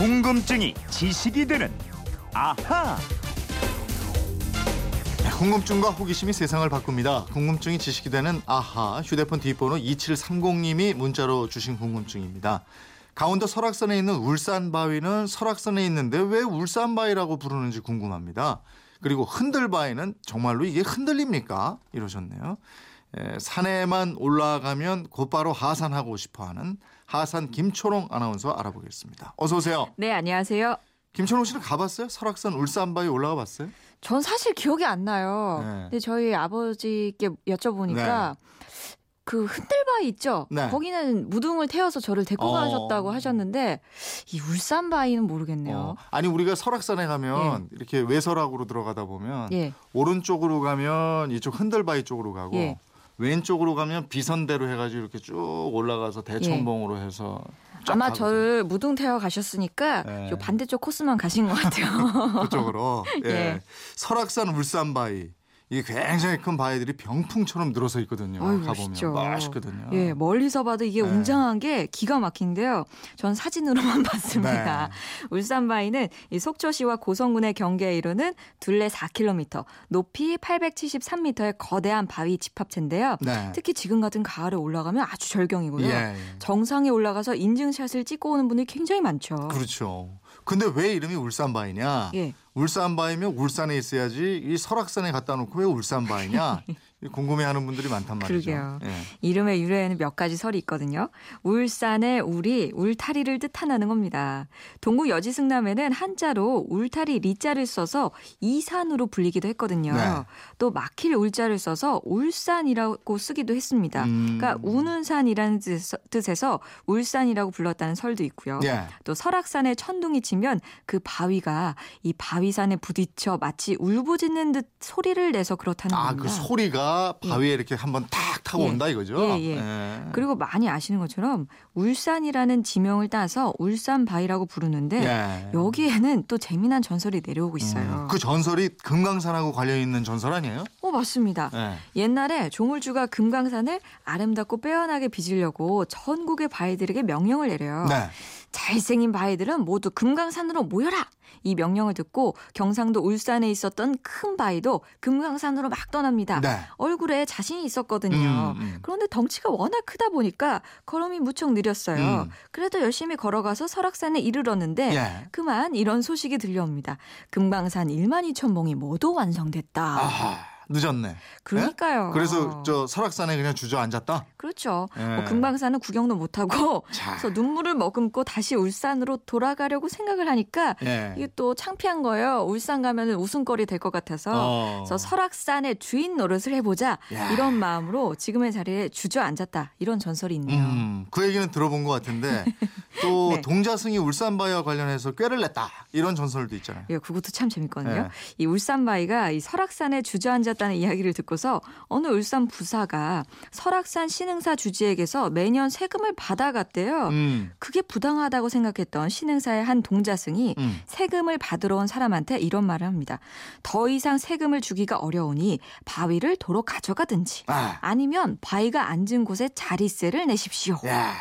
궁금증이 지식이 되는 아하. 네, 궁금증과 호기심이 세상을 바꿉니다. 궁금증이 지식이 되는 아하 휴대폰 뒷번호 2730님이 문자로 주신 궁금증입니다. 강원도 설악산에 있는 울산바위는 설악산에 있는데 왜 울산바위라고 부르는지 궁금합니다. 그리고 흔들바위는 정말로 이게 흔들립니까? 이러셨네요. 에, 산에만 올라가면 곧바로 하산하고 싶어하는 하산 김초롱 아나운서 알아보겠습니다. 어서 오세요. 네, 안녕하세요. 김초롱 씨는 가봤어요? 설악산 울산바위 올라가 봤어요? 전 사실 기억이 안 나요. 네. 근데 저희 아버지께 여쭤보니까 그 흔들바위 있죠? 네. 거기는 무등을 태워서 저를 데리고 어. 가셨다고 하셨는데 이 울산바위는 모르겠네요. 어, 아니 우리가 설악산에 가면 이렇게 외설악으로 들어가다 보면 예. 오른쪽으로 가면 이쪽 흔들바위 쪽으로 가고 예. 왼쪽으로 가면 비선대로 해가지고 이렇게 쭉 올라가서 대청봉으로 해서 쫙 예. 아마 가거든요. 저를 무등 태워 가셨으니까 네. 요 반대쪽 코스만 가신 것 같아요. 그쪽으로 예. 예. 설악산 울산바위 이게 굉장히 큰 바위들이 병풍처럼 늘어서 있거든요. 어이, 가보면 멋있죠. 멋있거든요. 예, 멀리서 봐도 이게 네. 웅장한 게 기가 막힌데요. 전 사진으로만 봤습니다. 네. 울산 바위는 이 속초시와 고성군의 경계에 이르는 둘레 4km, 높이 873m의 거대한 바위 집합체인데요. 네. 특히 지금 같은 가을에 올라가면 아주 절경이고요. 예, 예. 정상에 올라가서 인증샷을 찍고 오는 분들이 굉장히 많죠. 그렇죠. 근데 왜 이름이 울산바위냐? 예. 울산바위면 울산에 있어야지 이 설악산에 갖다 놓고 왜 울산바위냐? 궁금해하는 분들이 많단 말이죠. 그러게요. 예. 이름의 유래에는 몇 가지 설이 있거든요. 울산의 울이 울타리를 뜻하는 겁니다. 동구 여지승남에는 한자로 울타리 리자를 써서 이산으로 불리기도 했거든요. 네. 또 막힐 울자를 써서 울산이라고 쓰기도 했습니다. 음. 그러니까 우는 산이라는 뜻에서- 울산이라고 불렀다는 설도 있고요. 예. 또 설악산에 천둥이 치면 그 바위가 이 바위산에 부딪혀 마치 울부짖는 듯 소리를 내서 그렇다는 아, 겁니다. 그 소리가 바위에 이렇게 한번 탁 타고 예. 온다 이거죠? 예, 예. 그리고 많이 아시는 것처럼 울산이라는 지명을 따서 울산 바위라고 부르는데 예. 여기에는 또 재미난 전설이 내려오고 있어요. 음, 그 전설이 금강산하고 관련 있는 전설 아니에요? 어 맞습니다. 예. 옛날에 조물주가 금강산을 아름답고 빼어나게 빚으려고 전국의 바위들에게 명령을 내려요. 네. 잘생긴 바위들은 모두 금강산으로 모여라. 이 명령을 듣고 경상도 울산에 있었던 큰 바위도 금강산으로 막 떠납니다. 네. 얼굴에 자신이 있었거든요. 음, 음. 그런데 덩치가 워낙 크다 보니까 걸음이 무척 느렸어요. 음. 그래도 열심히 걸어가서 설악산에 이르렀는데 예. 그만 이런 소식이 들려옵니다. 금강산 1만 2천 봉이 모두 완성됐다. 아하, 늦었네. 그러니까요. 예? 그래서 저 설악산에 그냥 주저앉았다? 그렇죠. 예. 뭐 금강산은 구경도 못하고 자. 그래서 눈물을 머금고 다시 울산으로 돌아가려고 생각을 하니까 예. 이게 또 창피한 거예요. 울산 가면은 웃음거리 될 것 같아서. 어. 그래서 설악산의 주인 노릇을 해보자 야. 이런 마음으로 지금의 자리에 주저앉았다 이런 전설이 있네요. 음, 그 얘기는 들어본 것 같은데 또 네. 동자승이 울산바위와 관련해서 꾀를 냈다 이런 전설도 있잖아요. 예, 그것도 참 재밌거든요. 네. 이 울산바위가 이 설악산에 주저앉았다 는 이야기를 듣고서 어느 울산 부사가 설악산 신흥사 주지에게서 매년 세금을 받아갔대요. 음, 그게 부당하다고 생각했던 신흥사의 한 동자승이 음. 세금을 받으러 온 사람한테 이런 말을 합니다. 더 이상 세금을 주기가 어려우니 바위를 도로 가져가든지 아, 아니면 바위가 앉은 곳에 자리세를 내십시오. 야,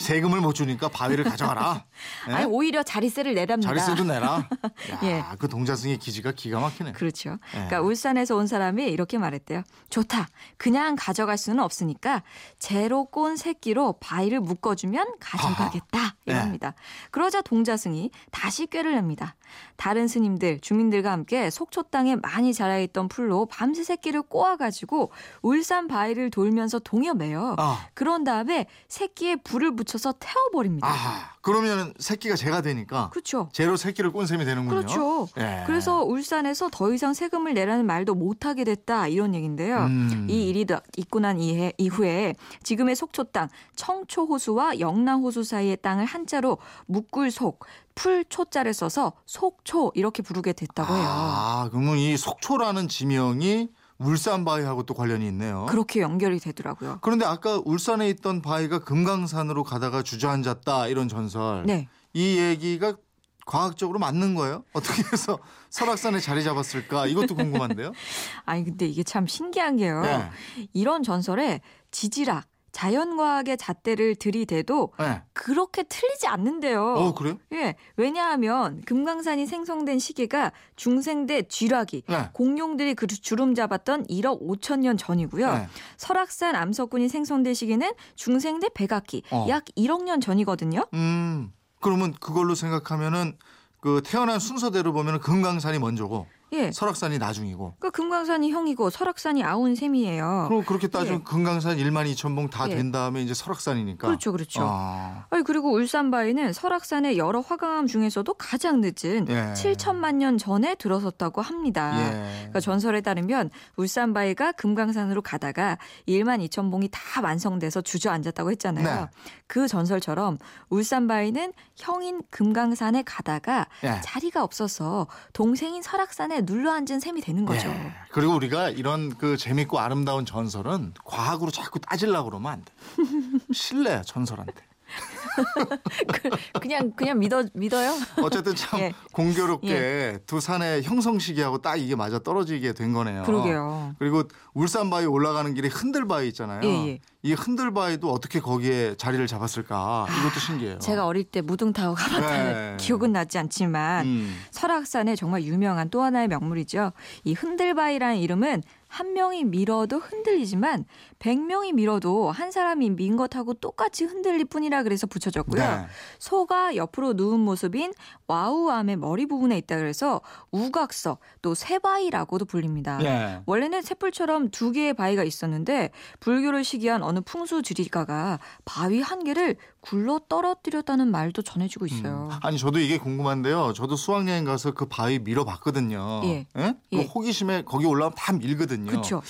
세금을 못 주니까 바위를 가져가라. 예? 아니 오히려 자리세를 내랍니다. 자리세도 내라. 야, 예. 그 동자승의 기지가 기가 막히네. 그렇죠. 예. 그러니까 울산에서 온 사람이 이렇게 말했대요. 좋다. 그냥 가져갈 수는 없으니까 재로 꼰 새끼로 바위를 묶어주면 가져가겠다. 예. 이럽니다. 그러자 동자승이 다시 꾀를 냅니다. 다른 스님들, 주민들과 함께 속초 땅에 많이 자라있던 풀로 밤새 새끼를 꼬아가지고 울산 바위를 돌면서 동여매요. 아. 그런 다음에 새끼에 불을 붙여 서 태워버립니다. 아, 그러면 새끼가 제가 되니까 그렇죠. 제로 새끼를 꼰 셈이 되는군요. 그렇죠. 예. 그래서 울산에서 더 이상 세금을 내라는 말도 못하게 됐다 이런 얘긴데요. 음. 이 일이 더- 있고 난 이해, 이후에 지금의 속초 땅 청초호수와 영랑호수 사이의 땅을 한자로 묶을속 풀초자를 써서 속초 이렇게 부르게 됐다고 해요. 아, 그러면 이 속초라는 지명이 울산 바위하고 또 관련이 있네요. 그렇게 연결이 되더라고요. 그런데 아까 울산에 있던 바위가 금강산으로 가다가 주저앉았다 이런 전설. 네. 이 얘기가 과학적으로 맞는 거예요? 어떻게 해서 설악산에 자리 잡았을까? 이것도 궁금한데요. 아니 근데 이게 참 신기한 게요. 네. 이런 전설에 지지락 자연과학의 잣대를 들이대도 네. 그렇게 틀리지 않는데요. 어 그래요? 예, 왜냐하면 금강산이 생성된 시기가 중생대 쥐락이 네. 공룡들이 그 주름 잡았던 1억 5천 년 전이고요. 네. 설악산 암석군이 생성된 시기는 중생대 백악기 어. 약 1억 년 전이거든요. 음 그러면 그걸로 생각하면은 그 태어난 순서대로 보면은 금강산이 먼저고 예. 설악산이 나중이고. 그 금강산이 형이고 설악산이 아운 셈이에요. 그럼 그렇게 따지면 예. 금강산 1만 2천 봉다 예. 된 다음에 이제 설악산이니까. 그렇죠, 그렇죠. 아, 아니, 그리고 울산바위는 설악산의 여러 화강암 중에서도 가장 늦은 예. 7천만 년 전에 들어섰다고 합니다. 예. 그러니까 전설에 따르면 울산바위가 금강산으로 가다가 1만 2천 봉이 다 완성돼서 주저앉았다고 했잖아요. 네. 그 전설처럼 울산바위는 형인 금강산에 가다가 예. 자리가 없어서 동생인 설악산에 눌러앉은 셈이 되는 거죠. 예. 그리고 우리가 이런 그 재밌고 아름다운 전설은 과학으로 자꾸 따지려고 그러면 안 돼. 신뢰야 전설한테. 그냥 그냥 믿어 믿어요. 어쨌든 참 예. 공교롭게 두 산의 형성 시기하고 딱 이게 맞아 떨어지게 된 거네요. 그러게요. 그리고 울산 바위 올라가는 길에 흔들 바위 있잖아요. 예, 예. 이 흔들 바위도 어떻게 거기에 자리를 잡았을까? 이것도 신기해요. 제가 어릴 때 무등 타고 가봤다는 네. 기억은 나지 않지만 음. 설악산의 정말 유명한 또 하나의 명물이죠. 이 흔들 바위라는 이름은 한 명이 밀어도 흔들리지만 백 명이 밀어도 한 사람이 민 것하고 똑같이 흔들릴 뿐이라 그래서 붙여졌고요. 네. 소가 옆으로 누운 모습인 와우암의 머리 부분에 있다 그래서 우각서 또 세바위라고도 불립니다. 예. 원래는 셋불처럼 두 개의 바위가 있었는데 불교를 시기한 어느 풍수 지리가가 바위 한 개를 굴러 떨어뜨렸다는 말도 전해지고 있어요. 음. 아니 저도 이게 궁금한데요. 저도 수학여행 가서 그 바위 밀어봤거든요. 예. 그 예. 호기심에 거기 올라오면 다 밀거든요. 그렇죠.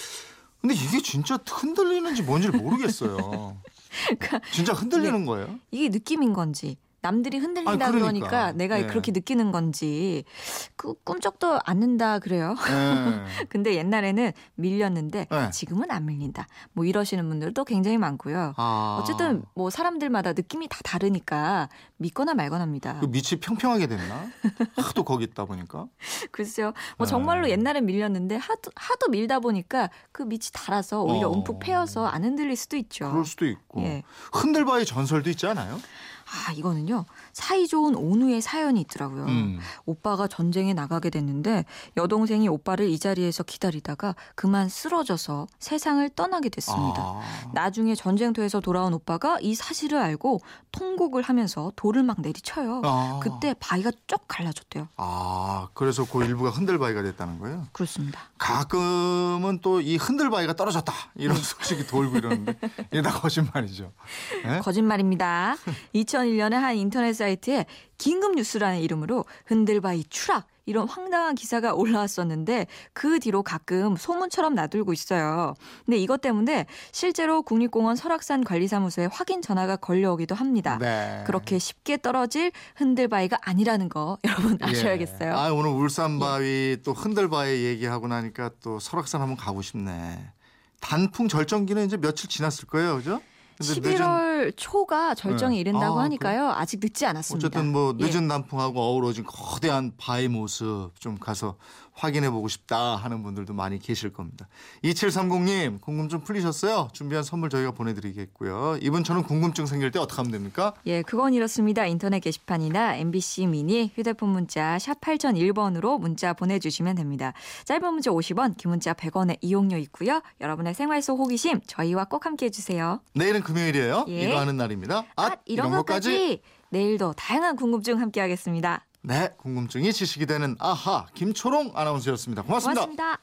근데 이게 진짜 흔들리는지 뭔지 모르겠어요. 그러니까 진짜 흔들리는 거예요? 이게 느낌인 건지 남들이 흔들린다 그러 그러니까. 니까 내가 예. 그렇게 느끼는 건지 그 꿈쩍도 않는다 그래요. 예. 근데 옛날에는 밀렸는데 네. 지금은 안 밀린다. 뭐 이러시는 분들도 굉장히 많고요. 아. 어쨌든 뭐 사람들마다 느낌이 다 다르니까 믿거나 말거나입니다. 그 밑이 평평하게 됐나? 하도 거기 있다 보니까. 글쎄요. 뭐 네. 정말로 옛날엔 밀렸는데 하도 하도 밀다 보니까 그 밑이 닳아서 오히려 어. 움푹 패여서 안 흔들릴 수도 있죠. 그럴 수도 있고. 예. 흔들바위 전설도 있지 않아요? 아, 이거는요. 사이 좋은 온우의 사연이 있더라고요. 음. 오빠가 전쟁에 나가게 됐는데 여동생이 오빠를 이 자리에서 기다리다가 그만 쓰러져서 세상을 떠나게 됐습니다. 아. 나중에 전쟁터에서 돌아온 오빠가 이 사실을 알고 통곡을 하면서 돌을 막 내리쳐요. 아. 그때 바위가 쫙 갈라졌대요. 아, 그래서 그 일부가 흔들바위가 됐다는 거예요? 그렇습니다. 가끔은 또 이 흔들바위가 떨어졌다 이런 소식이 돌고 이러는데 이게 다 거짓말이죠. 예? 거짓말입니다. 2001년에 한 인터넷 사이트에 긴급 뉴스라는 이름으로 흔들바위 추락 이런 황당한 기사가 올라왔었는데 그 뒤로 가끔 소문처럼 나돌고 있어요. 근데 이것 때문에 실제로 국립공원 설악산 관리사무소에 확인 전화가 걸려오기도 합니다. 네. 그렇게 쉽게 떨어질 흔들바위가 아니라는 거 여러분 아셔야겠어요. 예. 아, 오늘 울산바위 또 흔들바위 얘기하고 나니까 또 설악산 한번 가고 싶네. 단풍 절정기는 이제 며칠 지났을 거예요, 그죠? 근데 늦은- 11월 초가 절정에 네. 이른다고 아, 하니까요. 아직 늦지 않았습니다. 어쨌든 뭐 예. 늦은 단풍하고 어우러진 거대한 바위 모습 좀 가서 확인해 보고 싶다 하는 분들도 많이 계실 겁니다. 2730님 궁금증 풀리셨어요? 준비한 선물 저희가 보내드리겠고요. 이분 저는 궁금증 생길 때 어떻게 하면 됩니까? 예, 그건 이렇습니다. 인터넷 게시판이나 MBC 미니 휴대폰 문자 샵 8001번으로 문자 보내주시면 됩니다. 짧은 문자 50원, 긴 문자 100원의 이용료 있고요. 여러분의 생활 속 호기심 저희와 꼭 함께 해 주세요. 내일은 금요일이에요. 예. 이거 하는 날입니다. 아, 이런 것까지 내일도 다양한 궁금증 함께 하겠습니다. 네, 궁금증이 지식이 되는 아하 김초롱 아나운서였습니다 고맙습니다. 고맙습니다.